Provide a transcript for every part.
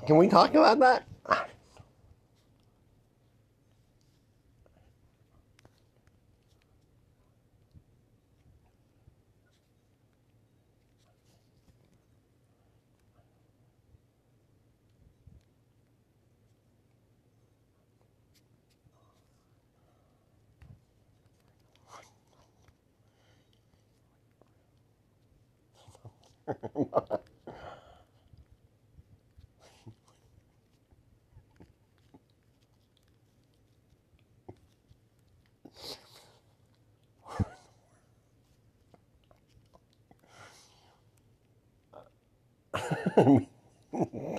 Can we talk about that? you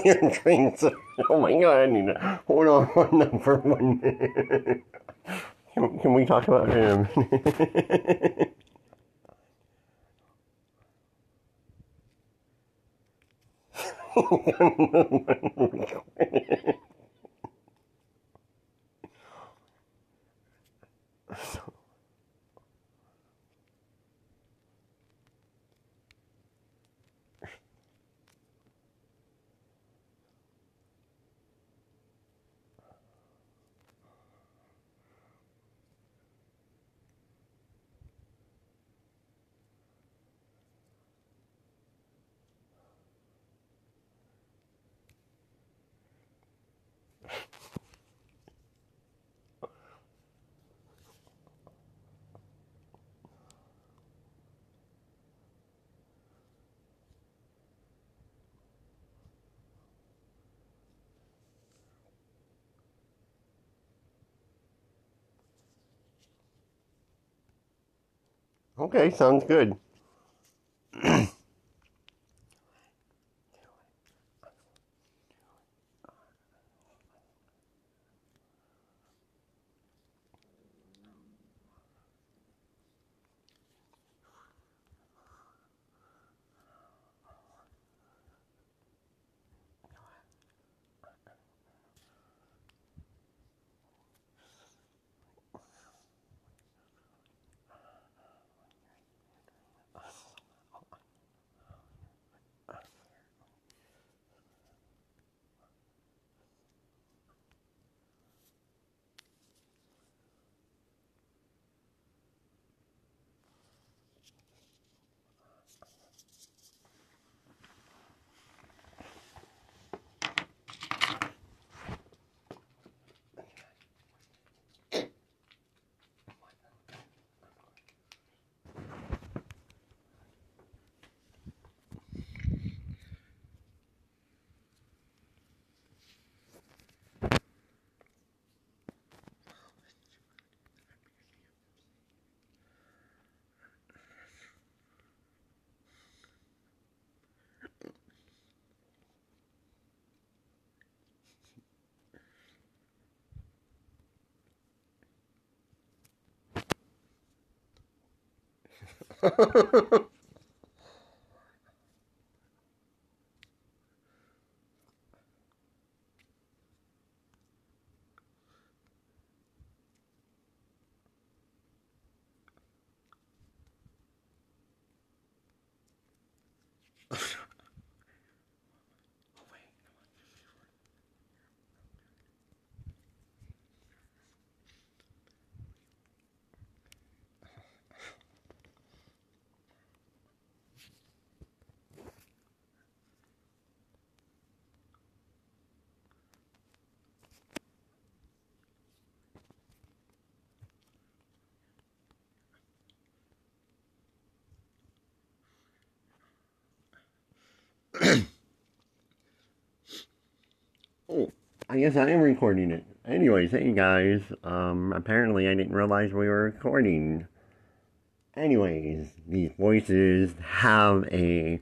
your drinks. Oh my god, I need to hold on one them for one minute. Can, can we talk about him? okay, sounds good. oh, I guess I am recording it. Anyways, hey guys. Um, apparently I didn't realize we were recording. Anyways, these voices have a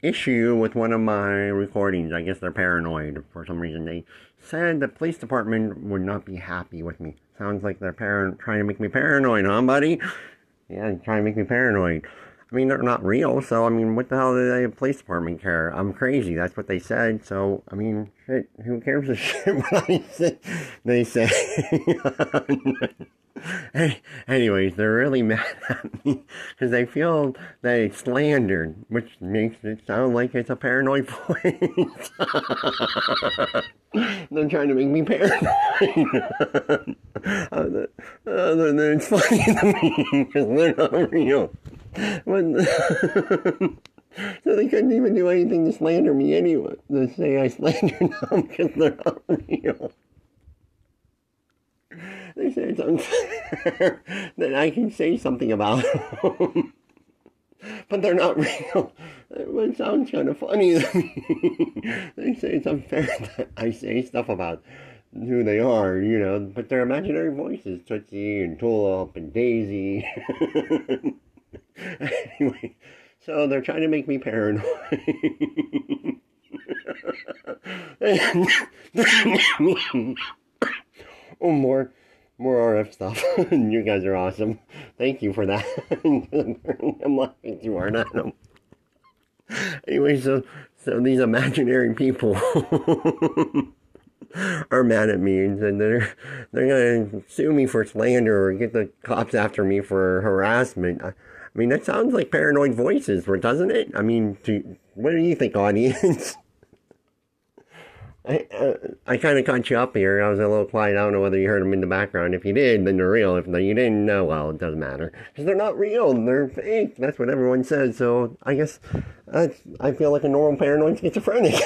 issue with one of my recordings. I guess they're paranoid for some reason. They said the police department would not be happy with me. Sounds like they're par- trying to make me paranoid, huh, buddy? Yeah, trying to make me paranoid. I mean, they're not real, so I mean, what the hell do the police department care? I'm crazy. That's what they said. So I mean, shit. Who cares a shit what I say? They say. Anyways, they're really mad at me because they feel it's slandered, which makes it sound like it's a paranoid voice. they're trying to make me paranoid. uh, uh, it's funny to me because they're not real. When, so they couldn't even do anything to slander me anyway. They say I slandered them because they're not real. They say it's unfair that I can say something about them. but they're not real. It sounds kind of funny they say it's unfair that I say stuff about who they are, you know, but they're imaginary voices, Tootsie and Tulip and Daisy. anyway, so they're trying to make me paranoid. oh, more, more RF stuff. you guys are awesome. Thank you for that. I'm laughing too hard at them. Anyway, so so these imaginary people are mad at me and they're they're gonna sue me for slander or get the cops after me for harassment. I, I mean, that sounds like paranoid voices, doesn't it? I mean, do, what do you think, audience? I uh, I kind of caught you up here. I was a little quiet. I don't know whether you heard them in the background. If you did, then they're real. If you didn't, know, well, it doesn't matter because they're not real. They're fake. That's what everyone says. So I guess uh, I feel like a normal paranoid schizophrenic.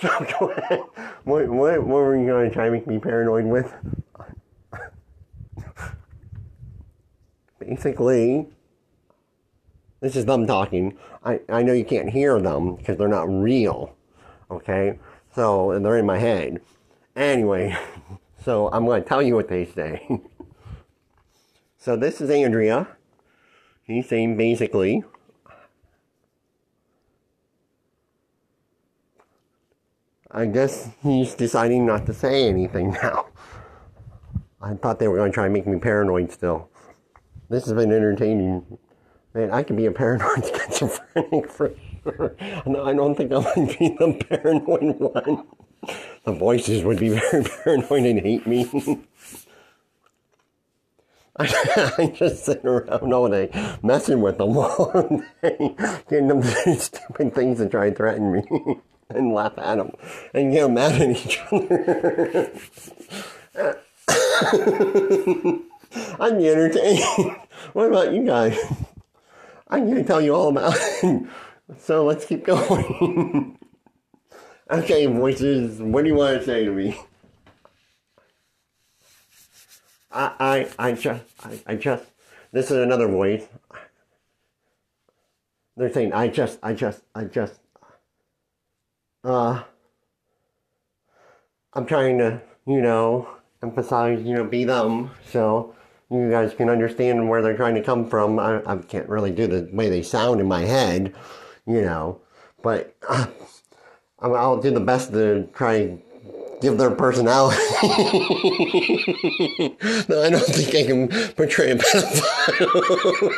so go ahead. What what what were you going to try to make me paranoid with? basically, this is them talking. I, I know you can't hear them because they're not real. Okay? So, they're in my head. Anyway, so I'm going to tell you what they say. so, this is Andrea. He's saying basically, I guess he's deciding not to say anything now. I thought they were going to try and make me paranoid still. This has been entertaining. Man, I could be a paranoid schizophrenic for sure. No, I don't think I would be the paranoid one. The voices would be very paranoid and hate me. I, just sit around all day messing with them all day, getting them to do stupid things and try and threaten me and laugh at them and get them mad at each other. I'm entertained. what about you guys? I'm going to tell you all about it. So let's keep going. okay, voices, what do you want to say to me? I, I, I just, I, I just, this is another voice. They're saying, I just, I just, I just, uh, I'm trying to, you know, emphasize, you know, be them. So, you guys can understand where they're trying to come from. I, I can't really do the way they sound in my head, you know, but uh, I'll do the best to try and give their personality. no, I don't think I can portray a pedophile.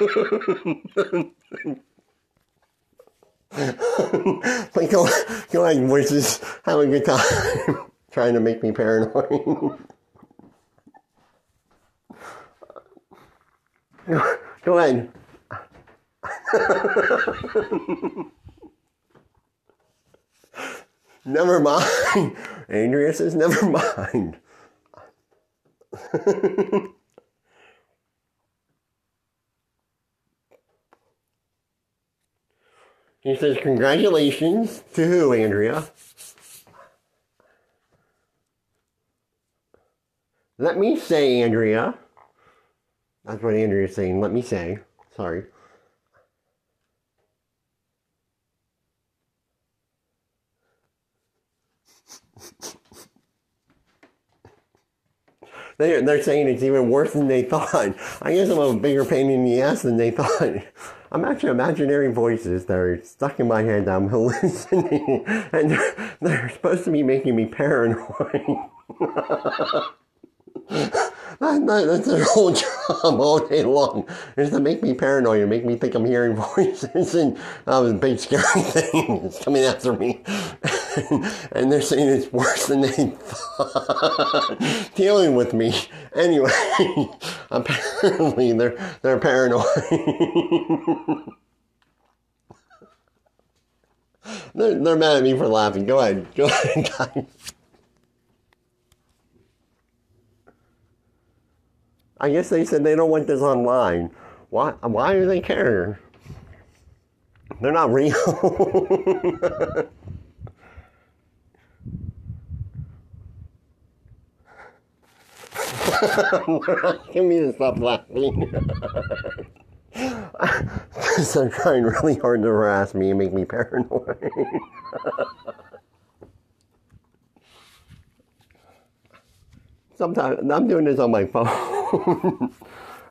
like, go, go ahead, voices, have a good time. Trying to make me paranoid. go ahead. never mind. Andrea says, never mind. he says, congratulations to who, Andrea? Let me say, Andrea. That's what Andrew is saying. Let me say. Sorry. They're, they're saying it's even worse than they thought. I guess I'm a bigger pain in the ass than they thought. I'm actually imaginary voices that are stuck in my head. I'm hallucinating, and they're, they're supposed to be making me paranoid. That, that, that's their whole job all day long is to make me paranoid and make me think I'm hearing voices and oh, a big scary thing is coming after me. and they're saying it's worse than they thought dealing with me. Anyway, apparently they're they're paranoid. they're, they're mad at me for laughing. Go ahead. Go ahead, guys. I guess they said they don't want this online. Why? Why do they care? They're not real. Give me to stop laughing. They're trying really hard to harass me and make me paranoid. Sometimes I'm doing this on my phone.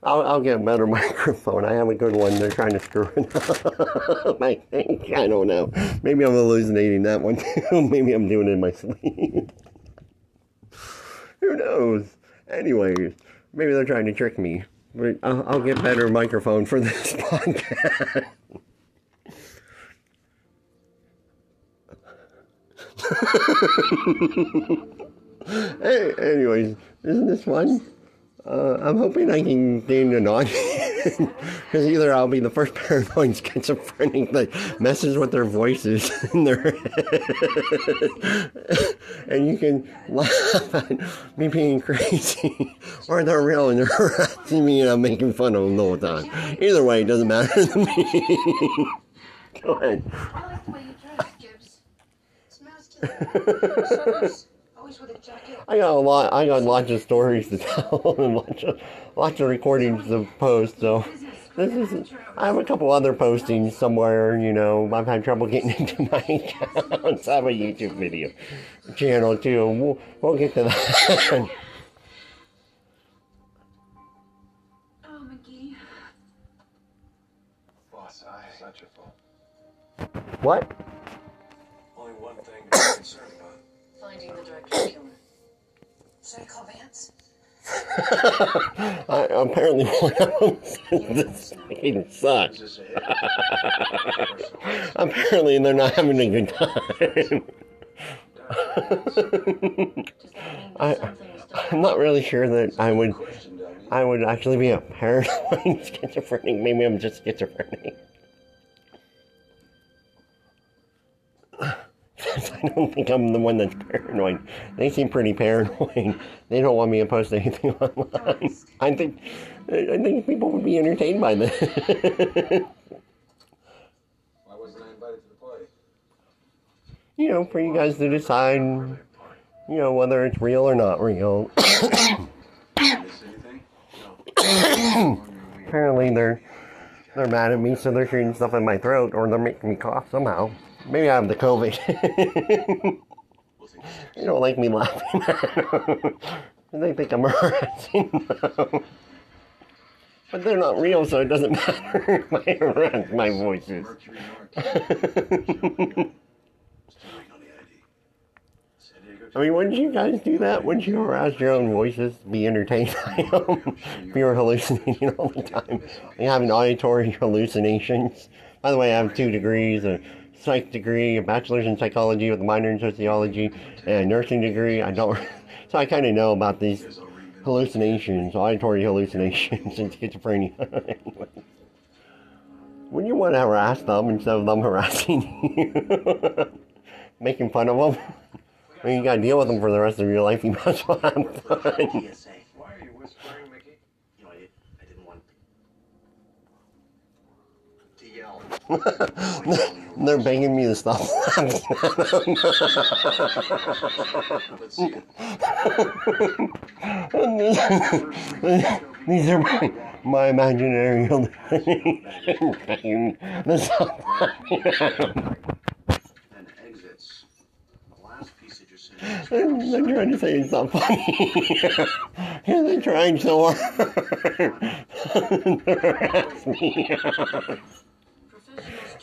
I'll, I'll, get a better microphone. I have a good one. They're trying to screw it up. I think. I don't know. Maybe I'm hallucinating that one too. Maybe I'm doing it in my sleep. Who knows? Anyways, maybe they're trying to trick me. But I'll, I'll get better microphone for this podcast. hey, anyways, isn't this fun? Uh, I'm hoping I can gain an audience because either I'll be the first paranoid schizophrenic that messes with their voices in their head, and you can laugh at me being crazy, or they're real and they're harassing me and I'm making fun of them the whole time. Either way, it doesn't matter to me. Go ahead. I like the way you dress, Gibbs. Smells to I got a lot. I got lots of stories to tell and lots of lots of recordings to post. So this is. I have a couple other postings somewhere. You know, I've had trouble getting into my accounts. I have a YouTube video channel too. We'll we'll get to that. Oh, McGee. Boss, I such a fool. what? Should I call Vance? I, apparently, one of them said this fucking sucks. Is this a hit? apparently, they're not having a good time. Does that mean I, that something was done? I'm not really sure that I would. I would actually be a paranoid schizophrenic. Maybe I'm just schizophrenic. I don't think I'm the one that's paranoid. They seem pretty paranoid. They don't want me to post anything online. I think I think people would be entertained by this. Why wasn't I invited to the party? you know, for you guys to decide, you know, whether it's real or not real. Miss anything? No. Apparently they're they're mad at me, so they're shooting stuff in my throat, or they're making me cough somehow. Maybe I have the COVID. They don't like me laughing. they think I'm them. But they're not real, so it doesn't matter harass my voices. I mean, wouldn't you guys do that? Wouldn't you harass your own voices, be entertained by them? if you were hallucinating all the time, and having auditory hallucinations. By the way, I have two degrees: a psych degree, a bachelor's in psychology with a minor in sociology, and a nursing degree. I don't, so I kind of know about these hallucinations, auditory hallucinations, and schizophrenia. Wouldn't you want to harass them instead of them harassing you? Making fun of them? You gotta deal with them for the rest of your life. You as well have fun. Why are you whispering, Mickey? You know, I, I didn't want to yell. They're begging me to stop. These are my, my imaginary me to. They're trying to say it's not funny. Yeah, they're trying so hard.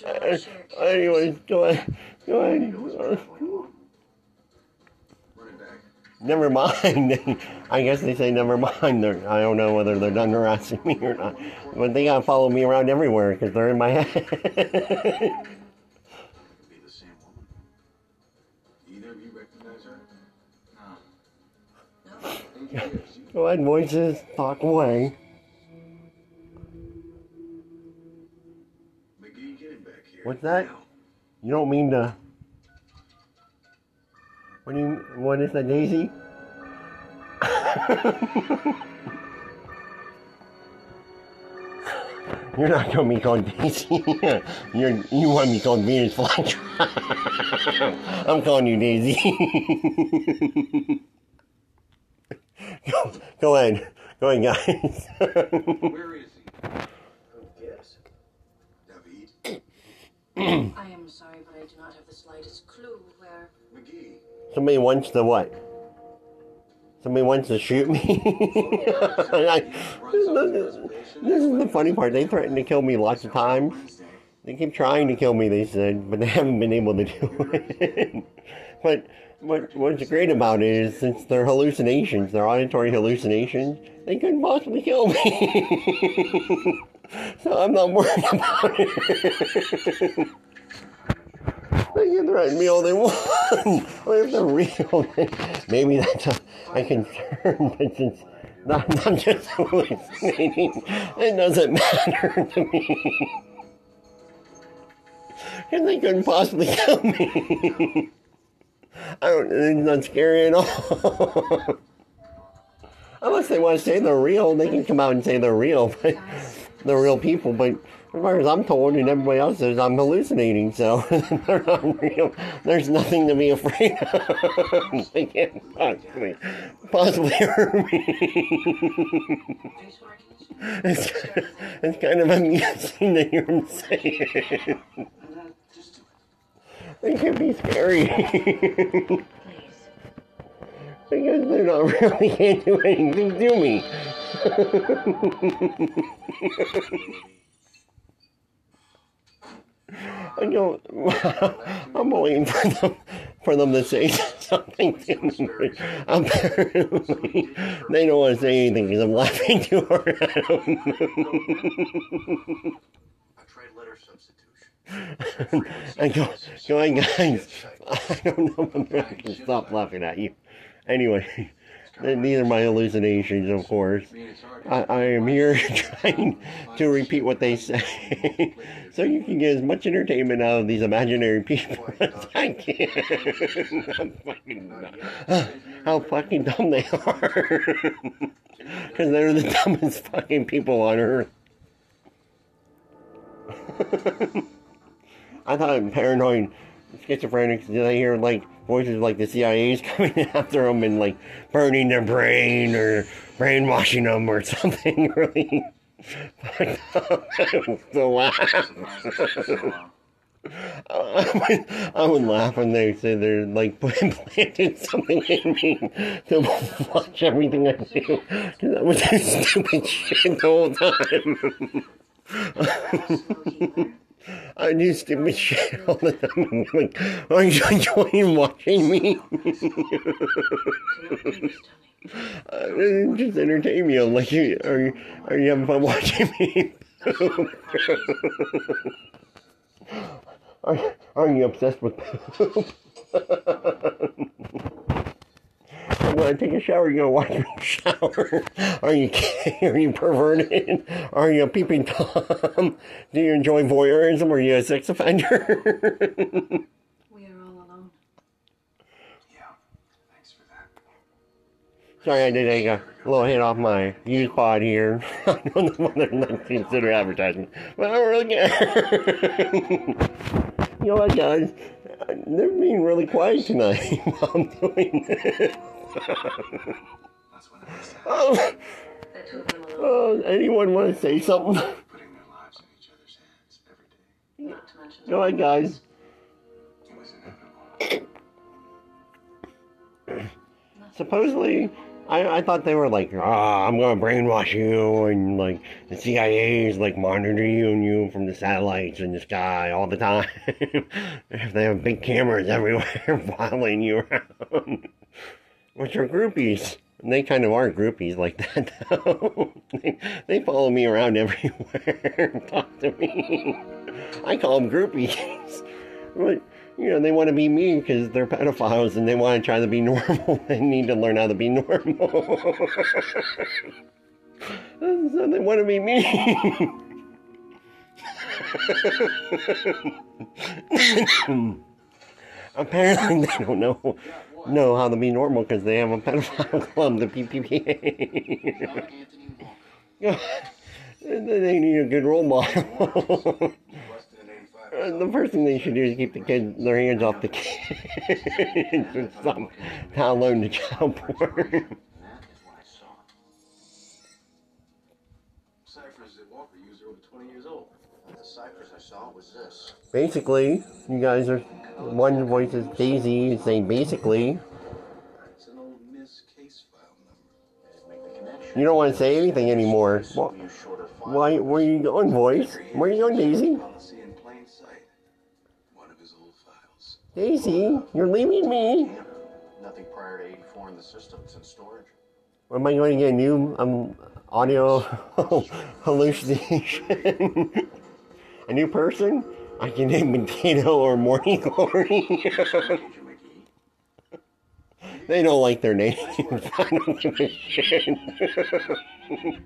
Professionals do not share Anyways, go ahead. Go ahead. Run it back. Never mind. I guess they say never mind. They're, I don't know whether they're done harassing me or not. But they gotta follow me around everywhere because they're in my head. Could be the same woman. Either of you recognize her? No. Eight years. You Go ahead, voices. Talk away. What's that? You don't mean to. What do you? What is that, Daisy? You're not gonna be called Daisy. You're you want me called Venus flytrap. I'm calling you Daisy. go, go ahead. Go ahead, guys. Where is he? Who gives? David? I am sorry, but I do not have the slightest clue where. McGee. Somebody wants to what? Somebody wants to shoot me? I- Runs off this is the funny part. They threatened to kill me lots of times. They keep trying to kill me, they said, but they haven't been able to do it. but what, what's great about it is since they're hallucinations, they're auditory hallucinations, they couldn't possibly kill me. so I'm not worried about it. they can threaten me all they want. but if they're real, then maybe that's a, a concern. But since not, I'm just hallucinating, it doesn't matter to me. Because they couldn't possibly kill me. I don't, it's not scary at all. Unless they want to say they're real, they can come out and say they're real, but they're real people. But as far as I'm told, and everybody else says, I'm hallucinating, so they're not real. There's nothing to be afraid of. they can't possibly, possibly hurt me. It's, it's kind of amusing to hear them say it. They can be scary. Because they're not really can't do anything to me. I don't. I'm waiting for them for them to say something to me. Apparently, they don't want to say anything because I'm laughing too hard at them. I tried letter substitution. I go, go on, guys. I don't know if I can stop laughing at you. Anyway, these are my hallucinations, of course. I. I, am here trying to repeat what they say so you can get as much entertainment out of these imaginary people as I can. I'm fucking. How fucking dumb they are. Because they're the dumbest fucking people on earth. I thought I'm paranoid schizophrenics, did I hear like voices like the CIA's coming after them and like burning their brain or brainwashing them or something really laugh. I would, laugh when they say they're like implanted something in me to watch everything I do. I was stupid shit the whole time. I do stupid shit all the time. Like, are you enjoying watching me? uh, just entertain me. I'm like, you- are you, are you having fun watching me? are, are you obsessed with poop? when I take a shower, you're gonna watch me shower. Are you gay? Are you perverted? Are you a peeping tom? Do you enjoy voyeurism? Are you a sex offender? We are all alone. Yeah. Thanks for that. Sorry, I did take a little hit off my use pod here. I don't know whether or not to consider advertising, but I don't really care. you know what, guys? They're being really quiet tonight while I'm doing this. Oh, oh, anyone want to say something? Go ahead, guys. Supposedly I, I thought they were like, ah, I'm gonna brainwash you, and like the CIA is like monitoring you and you from the satellites in the sky all the time. they have big cameras everywhere following you around, which are groupies. And they kind of are groupies like that, though. they, they follow me around everywhere talk to me. I call them groupies. But, you know, they want to be me because they're pedophiles and they want to try to be normal. they need to learn how to be normal. so they want to be me. Apparently, they don't know know how to be normal because they have a pedophile club, the PPPA. they need a good role model. Busted in 85. The first thing they should do is keep the kids their hands off the kids and stop downloading the child porn. And that is what I saw. Ciphers that Walker used over 20 years old. The ciphers I saw was this. Basically, you guys are one voice is Daisy saying basically. You don't want to say anything anymore. Well, why? Where are you going, voice? Where are you going, Daisy? Daisy, you're leaving me. Nothing prior to 84 in the system. It's in storage. Am I going to get a new um, audio hallucination? a new person? I can name Potato or Morning Glory. They don't like their names.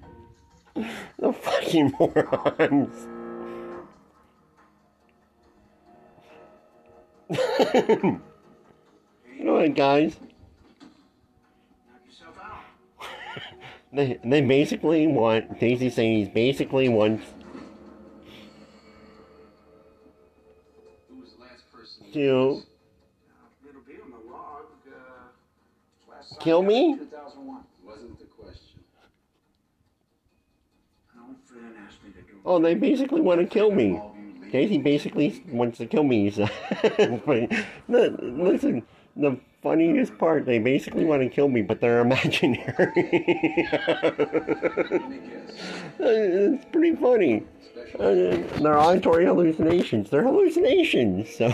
The fucking morons. Go ahead, guys. Knock yourself out. They, they basically want, Daisy's saying he's basically wants me to do Oh, they basically want to kill me. Casey basically wants to kill me. So. listen, the funniest part, they basically want to kill me, but they're imaginary. Me it's pretty funny. Uh, they're auditory hallucinations. They're hallucinations. So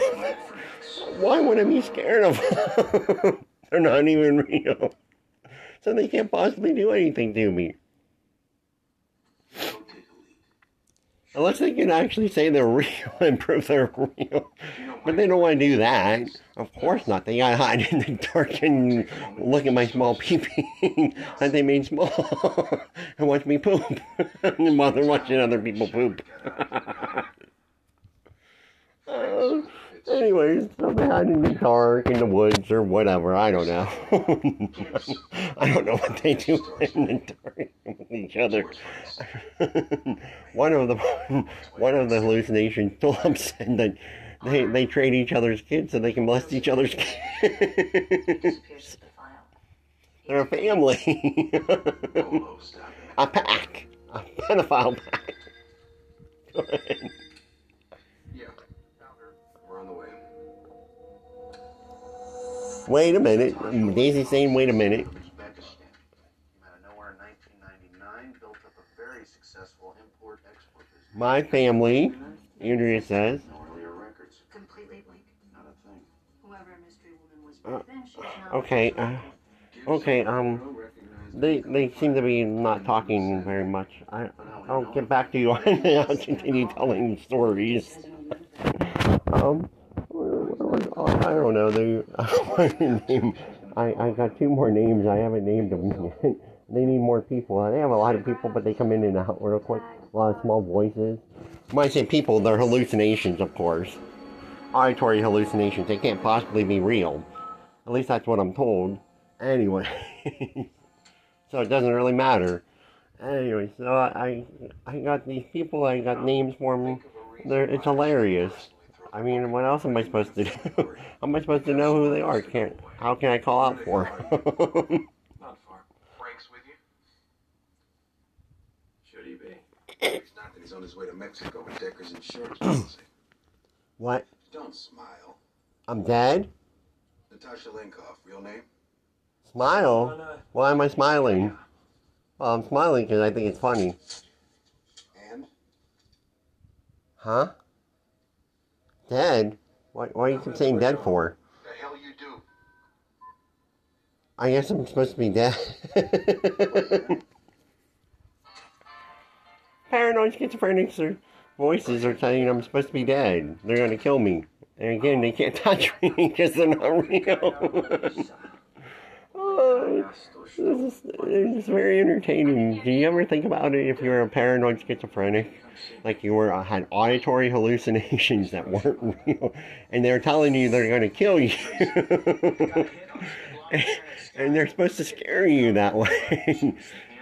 why would I be scared of them? they're not even real. So they can't possibly do anything to me. Unless they can actually say they're real and prove they're real. But they don't want to do that. Of course not. They gotta hide in the dark and look at my small pee-pee that they made small and watch me poop. and while they're watching other people poop. Uh, anyways, they hide in the dark, in the woods, or whatever. I don't know. I don't know what they do in the dark with each other. one of the one of the hallucinations, Philip said that they they trade each other's kids so they can molest each other's kids. Disappears to the file. They're a family, a pack, a pedophile pack. Go ahead. Wait a minute. Daisy's saying, "Wait a minute." Uzbekistan. Came out of nowhere in 1999. Built up a very successful import-export business. My family Andrea says. No earlier records. Completely blank. Not a thing. Whoever mystery woman was Uh, back then, she's not. Okay, uh, okay, um, they they seem to be not talking very much. I I'll get back to you on it. I'll continue telling stories. Um, Oh, I don't know. They, name. I I got two more names. I haven't named them yet. They need more people. They have a lot of people, but they come in and out real quick. A lot of small voices. When I say people, they're hallucinations, of course. Auditory hallucinations. They can't possibly be real. At least that's what I'm told. Anyway, so it doesn't really matter. Anyway, so I I got these people. I got names for them. They're, it's hilarious. I mean, what else am I supposed to do? how am I supposed to know who they are? Can't. How can I call out for 'em? Not far. Frank's with you? Should he be? He's not that he's on his way to Mexico with Decker's insurance policy. what? Don't smile. I'm dead? Natasha Lenkov, real name? Smile? Why am I smiling? Well, I'm smiling because I think it's funny. And? Huh? Dead? Why, are you keep saying dead for? The hell you do? I guess I'm supposed to be dead. Paranoid schizophrenics voices are telling you I'm supposed to be dead. They're going to kill me. And again, they can't touch me because they're not real. This is, it's very entertaining. Do you ever think about it if you're a paranoid schizophrenic? Like you were uh, had auditory hallucinations that weren't real, and they're telling you they're going to kill you, and they're supposed to scare you that way.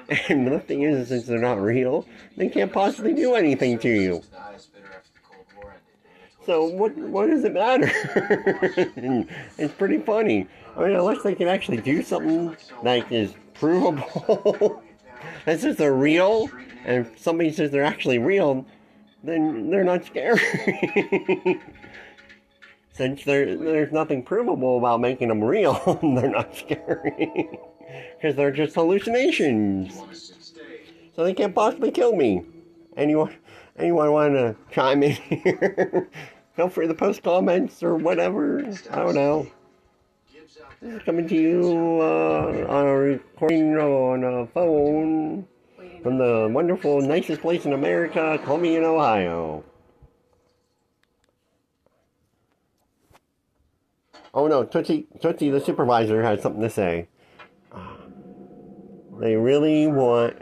and the thing is, since they're not real, they can't possibly do anything to you. The highest bidder after the Cold War ended. and it's So what what does it matter? it's pretty funny. I mean, unless they can actually do something that is provable, that says they're real, and if somebody says they're actually real, then they're not scary. Since there there's nothing provable about making them real, they're not scary because they're just hallucinations. So they can't possibly kill me. Anyone, anyone want to chime in here? Feel free to post comments or whatever. I don't know. Coming to you uh, on a recording on a phone from the wonderful, nicest place in America, Columbia, Ohio. Oh no, Tootsie, Tootsie the supervisor has something to say. They really want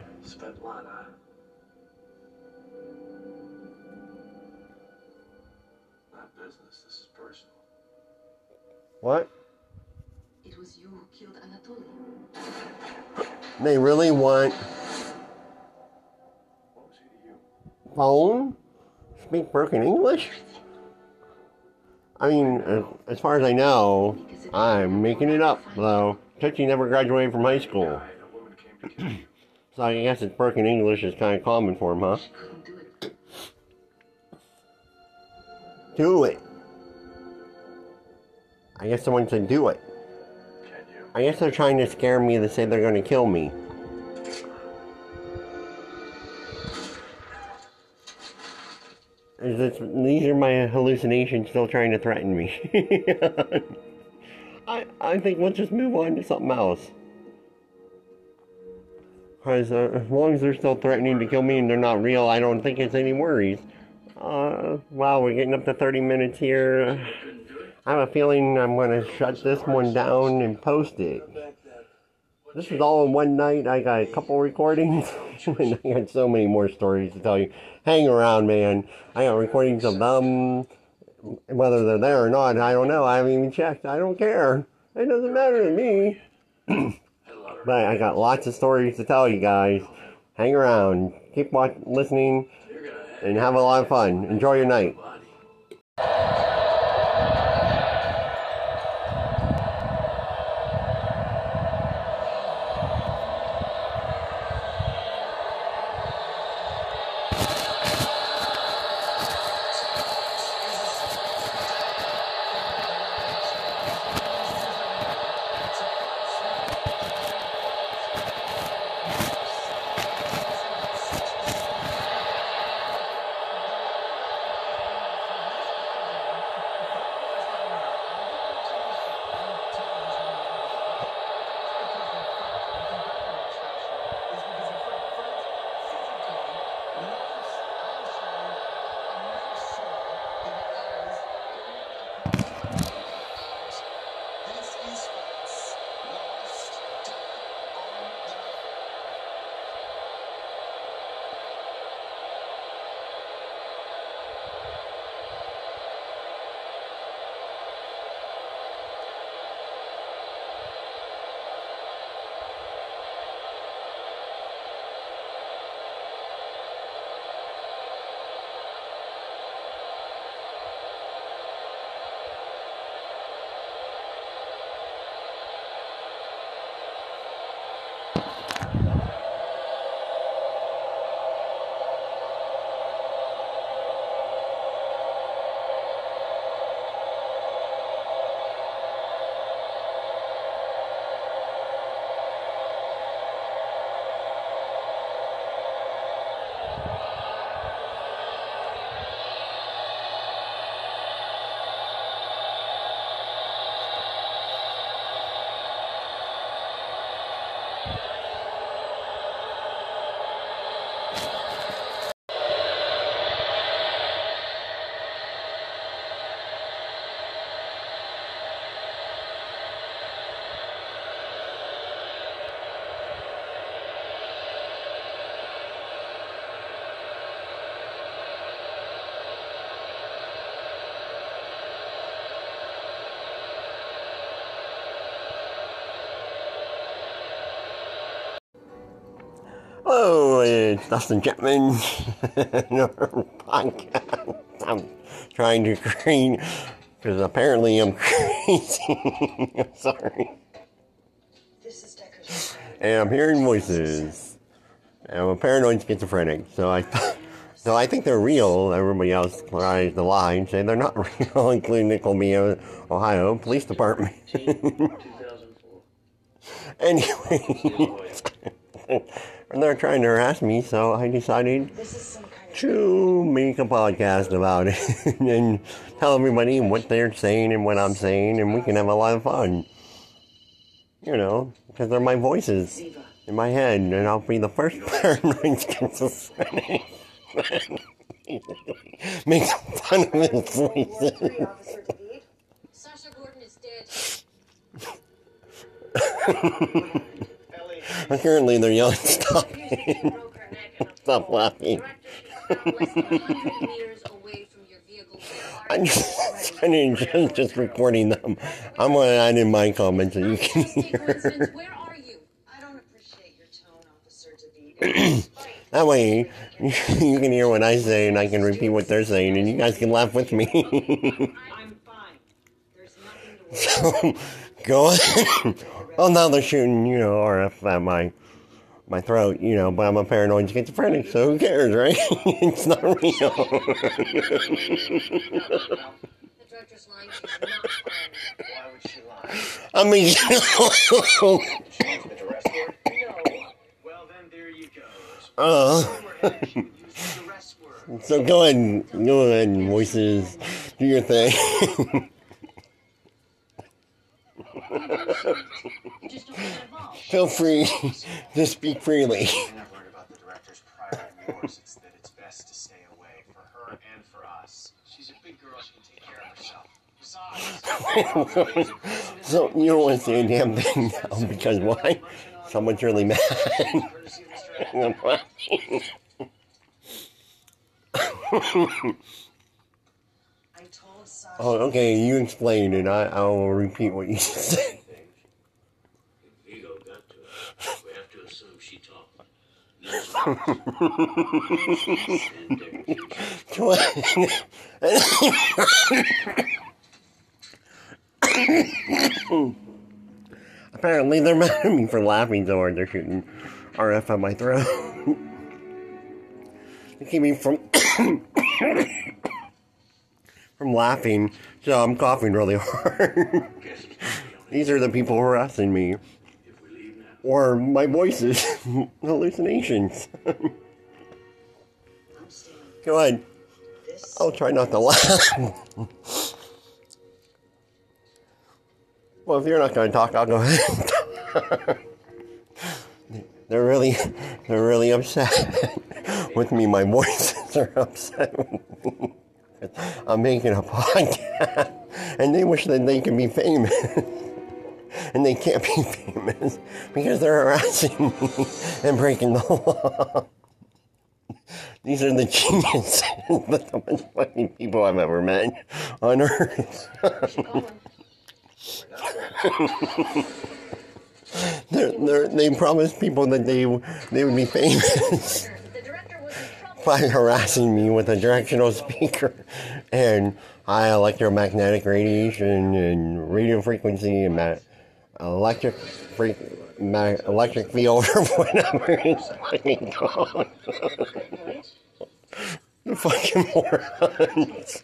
business, this is personal. what? It was you who killed Anatoly. They really want What was he to you? phone? Speak broken English? I mean, as, as far as I know, I'm making it up, though. Tootsie never graduated from high school. Guy, a woman came to kill you. So I guess it's broken English is kind of common for him, huh? Do it. I guess someone said do it. Can you? I guess they're trying to scare me to say they're going to kill me. Is this, these are my hallucinations still trying to threaten me. I, I think we'll just move on to something else. Because uh, as long as they're still threatening to kill me and they're not real, I don't think it's any worries. Uh, wow, we're getting up to 30 minutes here. I have a feeling I'm going to shut this one down and post it. This is all in one night. I got a couple recordings, I got so many more stories to tell you. Hang around, man. I got recordings of them. Whether they're there or not, I don't know. I haven't even checked. I don't care. It doesn't matter to me. but I got lots of stories to tell you guys. Hang around. Keep listening, and have a lot of fun. Enjoy your night. It's Dustin Chapman. Another podcast. I'm trying to create because apparently I'm crazy. I'm sorry. This is Decker's. And I'm hearing voices. And I'm a paranoid schizophrenic, so I so I think they're real. Everybody else tries to lie and say they're not real, including the Ohio Police Department. anyway, and they're trying to harass me, so I decided This is some kind of. to make a podcast about it and tell everybody what they're saying and what I'm saying, and we can have a lot of fun. You know, because they're my voices in my head, and I'll be the first paranoid schizophrenic. Make fun of his voices. Sasha Gordon is dead. Apparently, they're yelling, "Stop Appears that it! you broke her neck in a Stop laughing!" Director is found less than 100 meters away from your vehicle. I'm just, I'm just, just recording them. I'm gonna add in my comments so you can hear. Coincidence, Where are you? I don't appreciate your tone, Officer That way, you can hear what I say and I can repeat what they're saying, and you guys can laugh with me. I'm fine. There's nothing to worry so, go on. oh, now they're shooting, you know, RF at my my throat, you know, but I'm a paranoid schizophrenic, so who cares, right? it's not real. The director's lying. She's not firing. why would she lie? I mean, uh, so go ahead, go ahead, voices, do your thing. You just don't get involved. Feel free to speak freely. I'm not worried about the director's pride and yours. It's that it's best to stay away for her and for us. She's a big girl. She can take care of herself. Besides, So you don't want to say a damn thing now because why? Someone's really mad. courtesy of Mr. Adams. I told Sasha. Oh, okay. You explain it. I I will repeat what you said. Apparently, they're mad at me for laughing so hard. They're shooting RF at my throat. they keep me from laughing, so I'm coughing really hard. These are the people harassing me, or my voices, hallucinations. Go ahead. I'll try not to laugh. well, if you're not going to talk, I'll go ahead. they're really, they're really upset with me. My voices are upset. I'm making a podcast, and they wish that they could be famous. And they can't be famous because they're harassing me and breaking the law. These are the geniuses, the most fucking people I've ever met on earth. they're, they're, they promised people that they they would be famous The director was in trouble. By harassing me with a directional speaker and high electromagnetic radiation and radio frequency and ma- electric freak, ma- electric field or whatever it's fucking called. the fucking morons.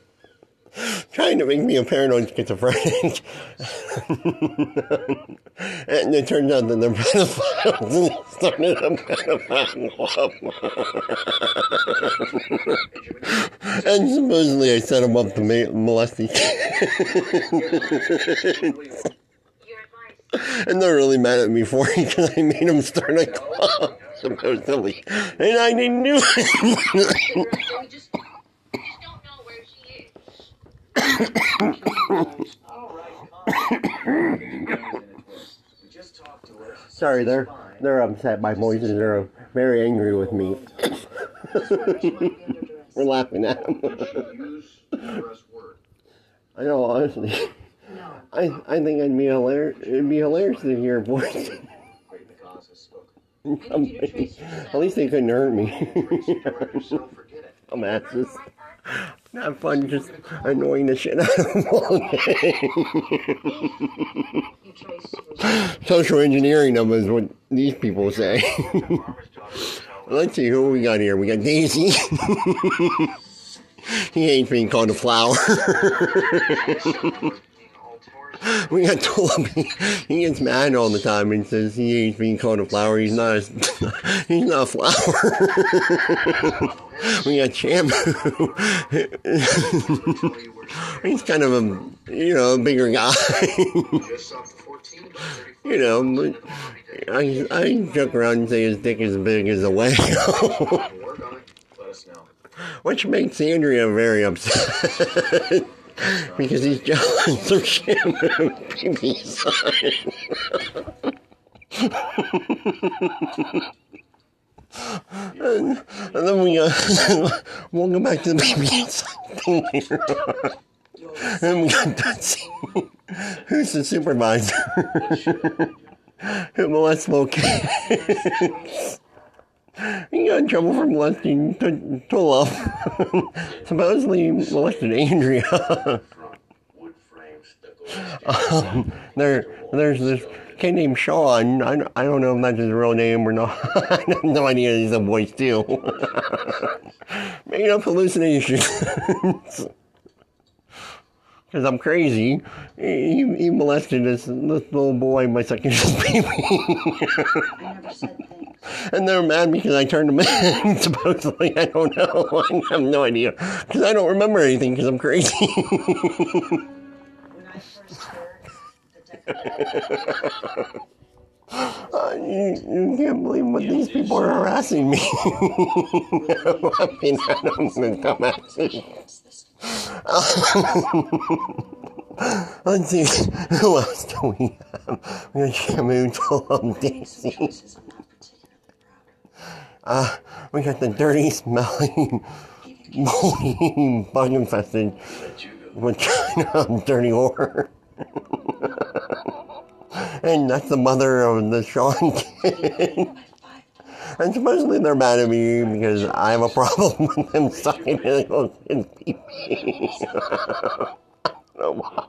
Trying to make me a paranoid schizophrenic. and it turns out that they're started a pedophile And supposedly I set them up to ma- molest Your advice. And they're really mad at me for it because I made them start a club, supposedly. And I didn't do it. Director, we just, we just don't know where she is. All right, calm down. We just talked to her. Sorry, they're they're upset. My voices are very angry with me. We're laughing at them. Use the arrest. I know, honestly. I I think I'd be hilarious. It'd be hilarious to hear a voice. Great, the cause has spoken. I need you to trace your At least they couldn't hurt me. Tracy, do it Not fun, just annoying the shit out of them. Social engineering them is what these people say. Let's see who we got here. We got Daisy. he ain't being called a flower. we got Toby. He gets mad all the time and says he hates being called a flower. He's not. A, he's not a flower. we got Shamu. he's kind of a you know a bigger guy. just off the 14, about 34. you know. I I joke around and say his dick is big as a whale. Which makes Andrea very upset. Because he's jealous of Shamu baby's and, and then we uh, got we'll go back to the baby on. And we got Dutzy, who's the supervisor, who molests little kids. He got in trouble for molesting T- Tolof. Supposedly molested Andrea. Wood frame stucco. um, there, there's this kid named Sean. I, I don't know if that's his real name or not. I have no idea he's a voice too. Made up hallucinations. Because I'm crazy. He, he molested this, this little boy by sucking his baby. And they're mad because I turned them in. Supposedly, I don't know. I have no idea. Because I don't remember anything because I'm crazy. Uh, you, you can't believe what these people are harassing me. I mean, I don't come at me. Let's see, who else do we have? We got Shamu, Tolam, Daisy. choices I'm not particularly proud Uh, we got the dirty, smelling, moldy, bug infested, with China dirty whore. and that's the mother of the Sean kid. And supposedly they're mad at me because I have a problem with them sucking little kid's pee-pee. I don't know why.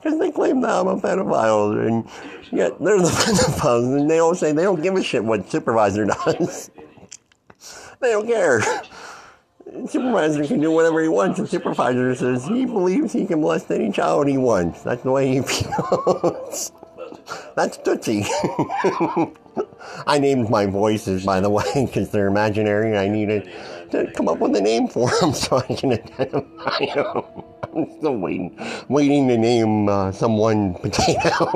Because they claim that I'm a pedophile, and yet they're the pedophiles, and they all say they don't give a shit what supervisor does. They don't care. Supervisor can do whatever he wants. The supervisor says he believes he can molest any child he wants. That's the way he feels. That's Tootsie. I named my voices, by the way, because they're imaginary. I needed to come up with a name for them so I can identify them. I'm still waiting, waiting to name uh, someone Potato.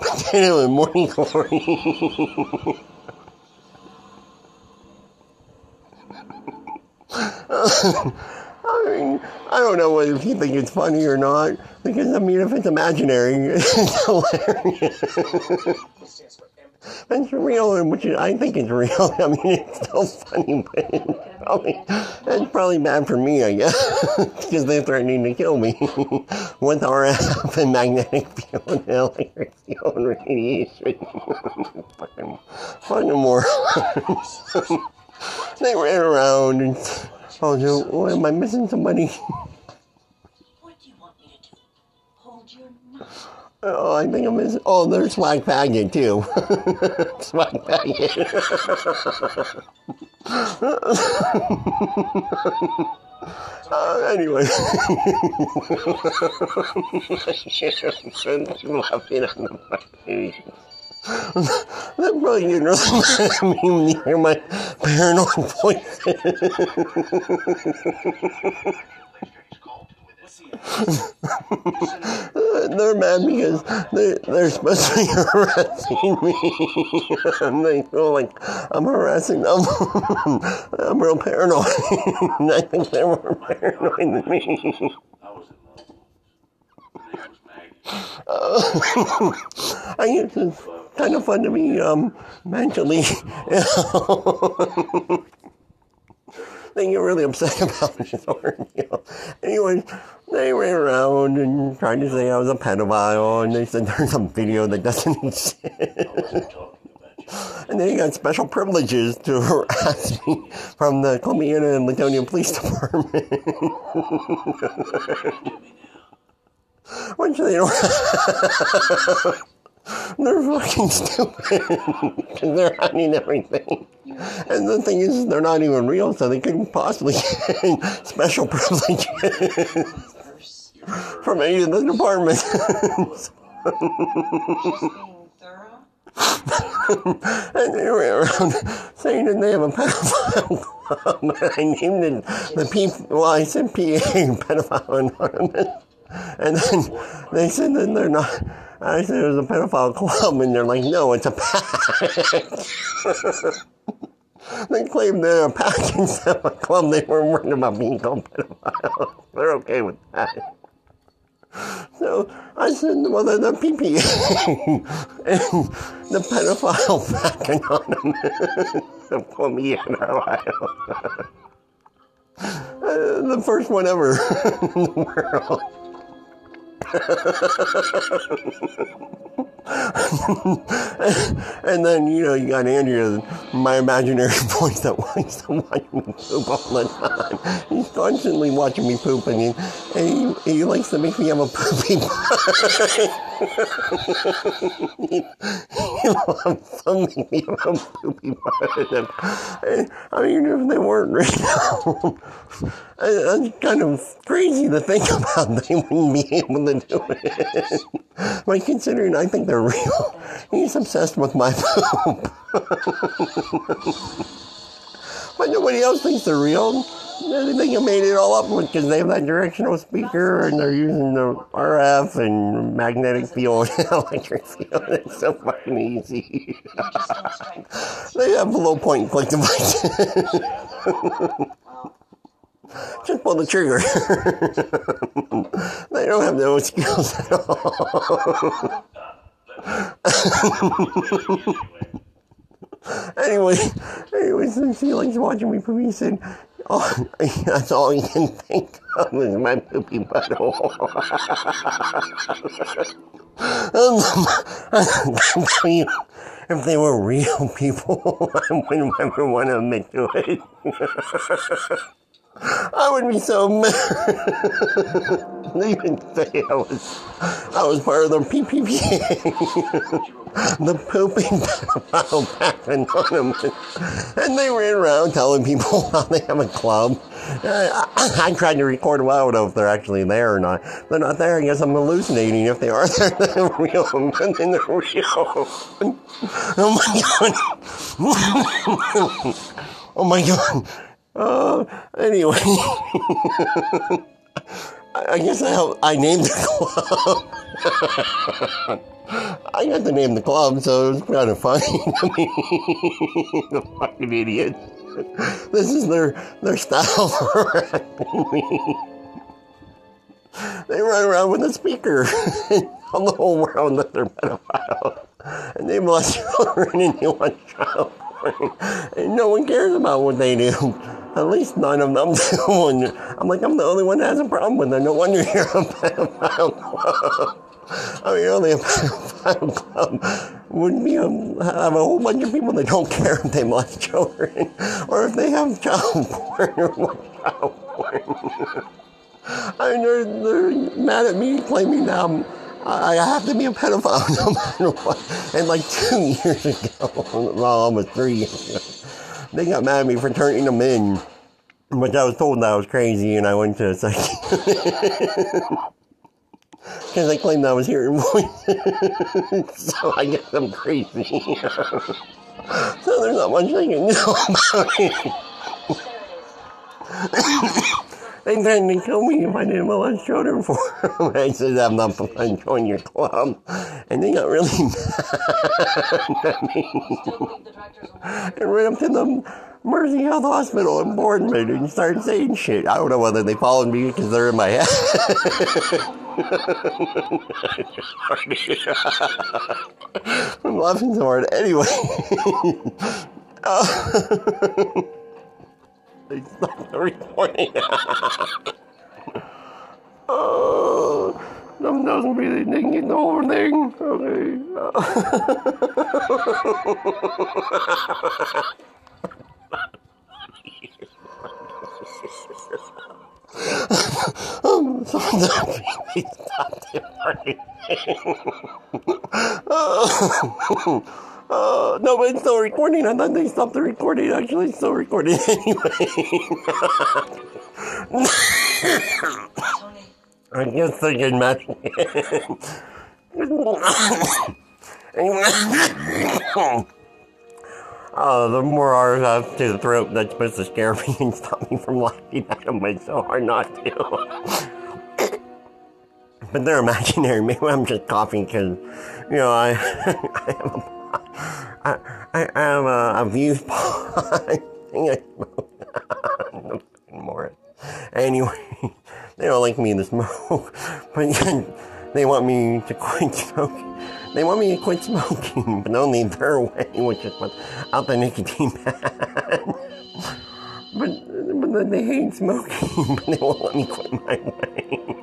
potato and Morning Glory. I mean, I don't know whether you think it's funny or not, because I mean, if it's imaginary, it's hilarious. It's real, which is, I think it's real. I mean, it's still funny, but it's probably, it's probably bad for me, I guess, because they're threatening to kill me with RF and magnetic field and electric field and radiation. fucking, fucking morons. They ran around and, oh, so, what, am I missing somebody? What do you want me to do? Hold your nose. Oh, I think I'm missing. Oh, there's Swag Faggot too. swag Faggot. uh, anyway. laughing on the That probably didn't really mean to hear my paranoid to they're mad because they, they're supposed to be harassing me. and they feel like I'm harassing them. I'm real paranoid. I think they're more paranoid than me. I was in love. Was Maggie. I used it's kind of fun to be um, mentally ill. they get really upset about this ordeal. Anyways, they ran around and tried to say I was a pedophile, and they said there's some video that doesn't exist. You. And then he got special privileges to harass me from the Columbiana and Leetonia Police Department. Which they don't They're fucking stupid because they're hiding everything. And the thing is, they're not even real, so they couldn't possibly get special privileges from any of the departments. Just being thorough. and they went around saying that they have a pedophile club. I named it the P. Well, I said PA, Pedophile Anonymous, and then they said that they're not. I said it was a pedophile club, and they're like, no, it's a pack. they claim they're a pack instead of a club. They weren't worried about being called pedophiles. They're okay with that. So I said, well, they're the PPA and the pedophile pack anonymous of Columbiana, Ohio. The first one ever in the world. And then, you know, you got Andrea, my imaginary voice that wants to watch me poop all the time. He's constantly watching me poop, and he, and he, he likes to make me have a poopy he loves to make me have a poopy. And, I mean, if they weren't real, it's kind of crazy to think about. They wouldn't be able to do it. But considering I think they're real, he's obsessed with my poop. but nobody else thinks they're real. They think you made it all up because they have that directional speaker and they're using the RF and magnetic field and electric field. It's so fucking easy. They have a low point click devices. Well, Just pull the trigger. they don't have no skills at all. Anyway, anyway, since he likes watching me poop, he said, "Oh, that's all he can think of is my poopy butthole." If they were real people, I wouldn't ever want to admit to it. I would be so mad. They would say I was, I was part of the PPP. the pooping pedophile pack anonymous, and they ran around telling people how they have a club. I, I, I tried to record them. I don't know if they're actually there or not. They're not there. I guess I'm hallucinating. If they are there, they're real. Then they're real. Oh my god. oh my god. Uh, anyway, I I guess I help, I named the club. I got to name the club, so it was kind of funny to me. the fucking idiots. This is their their style. They run around with a speaker and tell the whole world that they're pedophiles. And they molest children and they want child porn. And no one cares about what they do. At least nine of them do. And I'm like, I'm the only one that has a problem with it. No wonder you're a pedophile. I mean, only a pedophile would be a, have a whole bunch of people that don't care if they molest children or if they have child porn or child porn. I mean, they're, they're mad at me claiming that I'm, I have to be a pedophile no matter what. And like two years ago, well, almost three years ago, they got mad at me for turning them in. But I was told that I was crazy and I went to a psychiatrist. Because they claimed I was hearing voices. so I guess I'm crazy. so there's not much I can do about it. They threatened to kill me if I didn't molest children for them. I said, I'm not going to join your club. And they got really mad at me. the directors will and ran up to the Mercy Health Hospital and in Boardman and started saying shit. I don't know whether they followed me because they're in my head. I'm laughing so hard. Anyway. uh, they stopped the recording. oh, Something doesn't be they can get the whole thing. Okay. um, something doesn't be they stopped it already. Uh, no, but it's still recording. I thought they stopped the recording. Actually, it's still recording anyway. I guess I can imagine. Anyway. Oh, the more R's I have to the throat, that's supposed to scare me and stop me from laughing at them, but it's so hard not to. but they're imaginary. Maybe I'm just coughing because, you know, I, I have a, I, I, have a, a view spot. I think I smoke. no more. Anyway, they don't like me to smoke, but they want me to quit smoking. They want me to quit smoking, but only their way, which is without the nicotine pad. but, but they hate smoking, but they won't let me quit my way.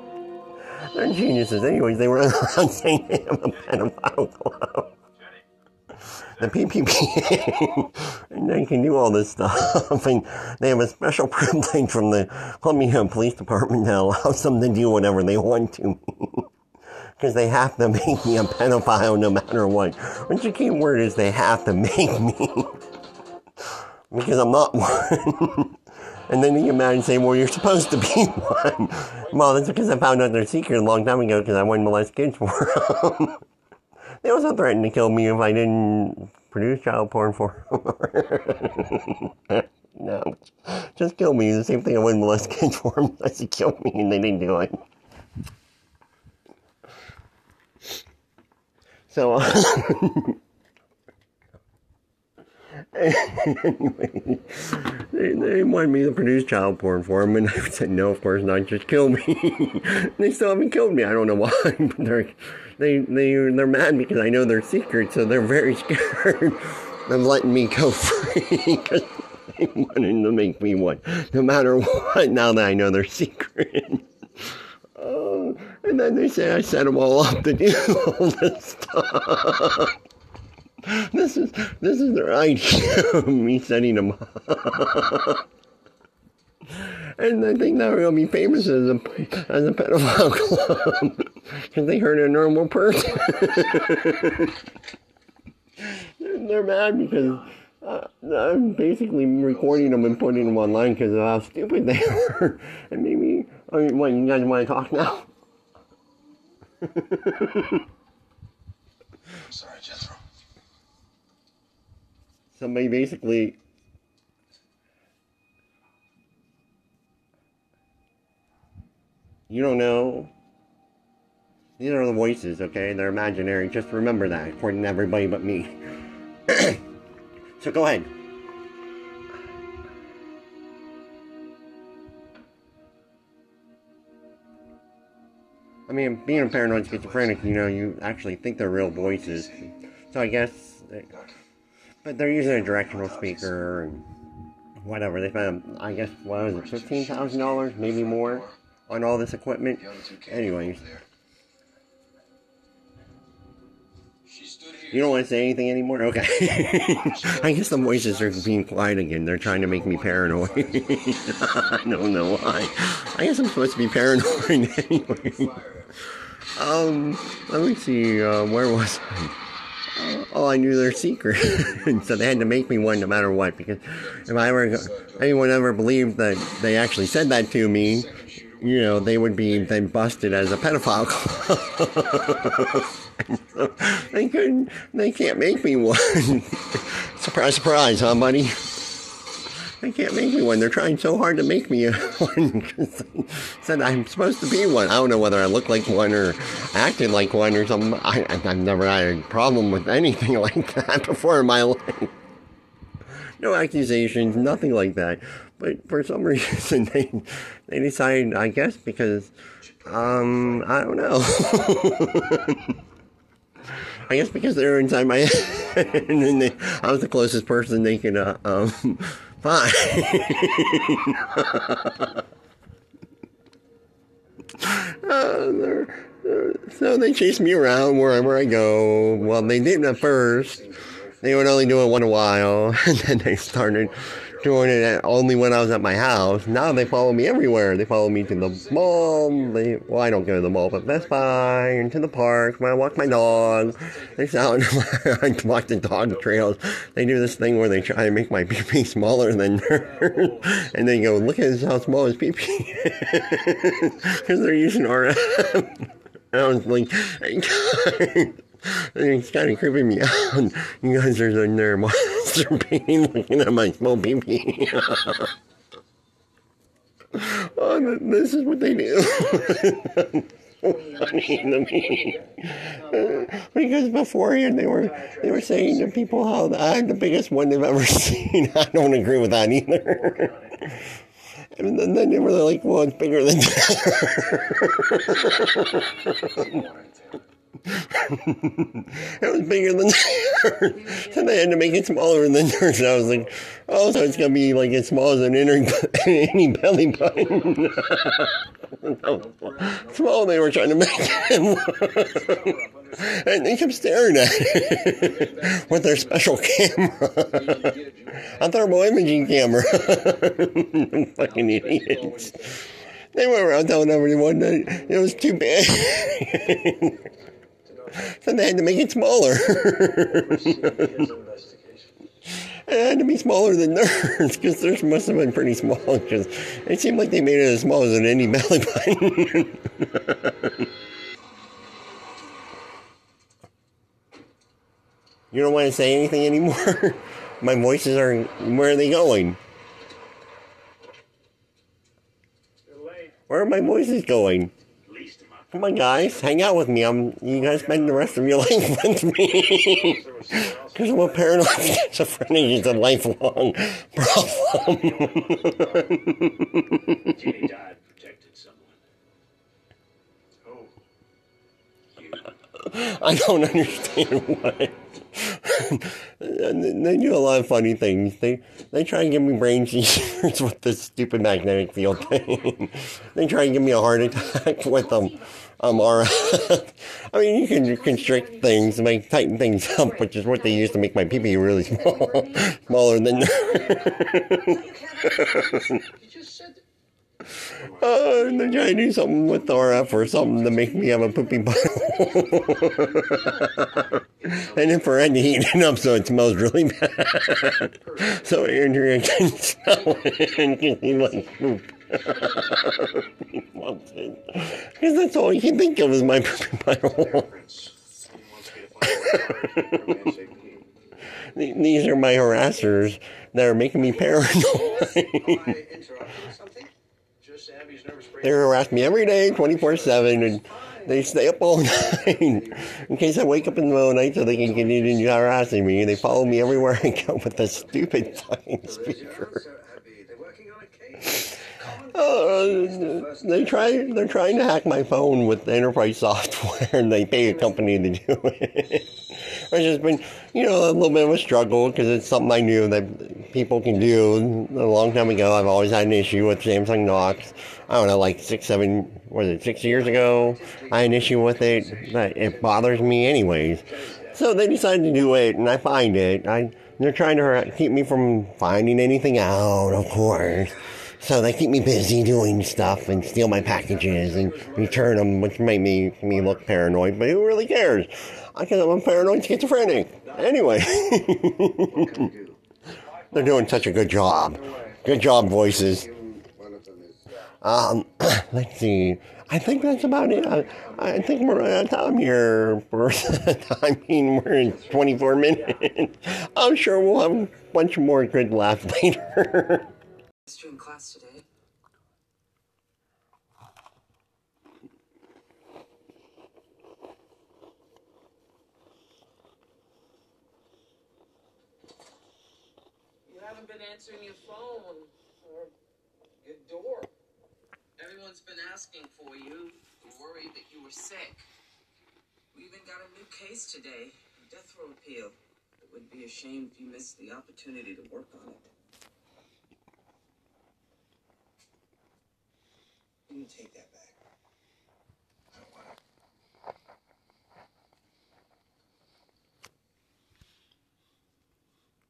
They're geniuses. Anyways, they were around saying a pedophile The PPP, and they can do all this stuff, and they have a special privilege from the Columbia Police Department that allows them to do whatever they want to because they have to make me a pedophile no matter what. Which the key word is they have to make me. because I'm not one. and then you imagine saying, well, you're supposed to be one. Well, that's because I found out their secret a long time ago because I wouldn't molest kids for them. they also threatened to kill me if I didn't produce child porn for them. no. Just kill me. The same thing I wouldn't molest kids for them. I said kill me and they didn't do it. So, anyway, they, they wanted me to produce child porn for them, and I said, no, of course not, just kill me. they still haven't killed me. I don't know why, but they're, they, they, they're mad because I know their secret, so they're very scared of letting me go free because they wanted to make me one, no matter what, now that I know their secret. Oh, and then they say I set them all up to do all this stuff. This is this is their idea me setting them up. And I think now we'll be famous as a as a pedophile club because they hurt a normal person. They're mad because uh, I'm basically recording them and putting them online because of how stupid they are. And maybe, I mean, what, you guys want to talk now? I'm sorry, Jethro. Somebody basically. You don't know. These are the voices, okay? They're imaginary. Just remember that, according to everybody but me. so go ahead. I mean, being a paranoid schizophrenic, you know, you actually think they're real voices. So I guess, but they're using a directional speaker and whatever. They spent, I guess, what was it, fifteen thousand dollars, maybe more, on all this equipment. The other two came Anyways, over there. She stood here. you don't want to say anything anymore. Okay. I guess the voices are being quiet again. They're trying to make me paranoid. I don't know why. I guess I'm supposed to be paranoid anyway. Um, let me see. Uh, where was I? Oh, I knew their secret, so they had to make me one no matter what. Because if I ever, anyone ever believed that they actually said that to me, you know, they would be then busted as a pedophile. they couldn't. They can't make me one. surprise, surprise, huh, buddy? They can't make me one. They're trying so hard to make me one said I'm supposed to be one. I don't know whether I look like one or acted like one or something. I, I've never had a problem with anything like that before in my life. No accusations, nothing like that. But for some reason, they they decided, I guess, because um, I don't know. I guess because they were inside my head, and then they, I was the closest person they could uh, um, find. Uh, they're, uh, so they chase me around wherever I go. Well, they didn't at first. They would only do it one a while, and then they started doing it only when I was at my house. Now they follow me everywhere. They follow me to the mall. They, well, I don't go to the mall, but Best Buy and to the park when I walk my dog. They sound I walk the dog trails. They do this thing where they try to make my pee pee smaller than theirs, and they go, "Look at how small his pee pee," because they're using RF. I was like, it's kind of creeping me out. You guys are in there masturbating, looking at my small pee oh, this is what they do. Funny to me. Because beforehand they were they were saying to people how I'm the biggest one they've ever seen. I don't agree with that either. And then, then they were like, well, it's bigger than it was bigger than theirs. So they had to make it smaller than theirs. And I was like, oh, so it's going to be like as small as an inner, any belly button. Small they were trying to make it. and they kept staring at it with their special camera. A thermal imaging camera. Fucking idiots. They went around telling everyone that it was too big. so they had to make it smaller. it had to be smaller than theirs because theirs must have been pretty small because it seemed like they made it as small as an any belly button. you don't want to say anything anymore? My voices are. Where are they going? Where are my voices going? Least of my Come on, guys, hang out with me. I'm. You guys spend the rest of your life with me. Because I'm a paranoid schizophrenic. It's a lifelong problem. Jimmy died protecting someone. Oh, I don't understand why. And they do a lot of funny things. They they try and give me brain seizures with this stupid magnetic field thing. they try and give me a heart attack with them. Um, RF. I mean, you can constrict things, make tighten things up, which is what they use to make my pee really small, smaller than. You just said Uh, and they try to do something with RF or something to make me have a poopy butthole. and infrared to heat it up so it smells really bad. so Andrea can smell it and can see like poop. Because that's all he can think of is my poopy. Th- These are my harassers that are making me paranoid. They harass me every day, 24 7, and they stay up all night in case I wake up in the middle of the night so they can continue harassing me. They follow me everywhere I go with a stupid fucking speaker. So happy. They're working on a case. Uh, they try, they're trying to hack my phone with enterprise software, and they pay a company to do it. Which has been, you know, a little bit of a struggle because it's something I knew that people can do. A long time ago, I've always had an issue with Samsung Knox. I don't know, like six, seven, was it six years ago? I had an issue with it. But it bothers me anyways. So they decided to do it, and I find it. I they're trying to keep me from finding anything out, of course. So they keep me busy doing stuff and steal my packages and return them, which made me me look paranoid. But who really cares? Because I'm a paranoid schizophrenic. Anyway, they're doing such a good job. Good job, voices. Um, let's see. I think that's about it. I, I think we're out of time here. For, I mean, we're in 24 minutes. I'm sure we'll have a bunch more good laughs later. History in class today. You haven't been answering your phone or your door. Everyone's been asking for you, worried that you were sick. We even got a new case today, a death row appeal. It would be a shame if you missed the opportunity to work on it. You can take that back.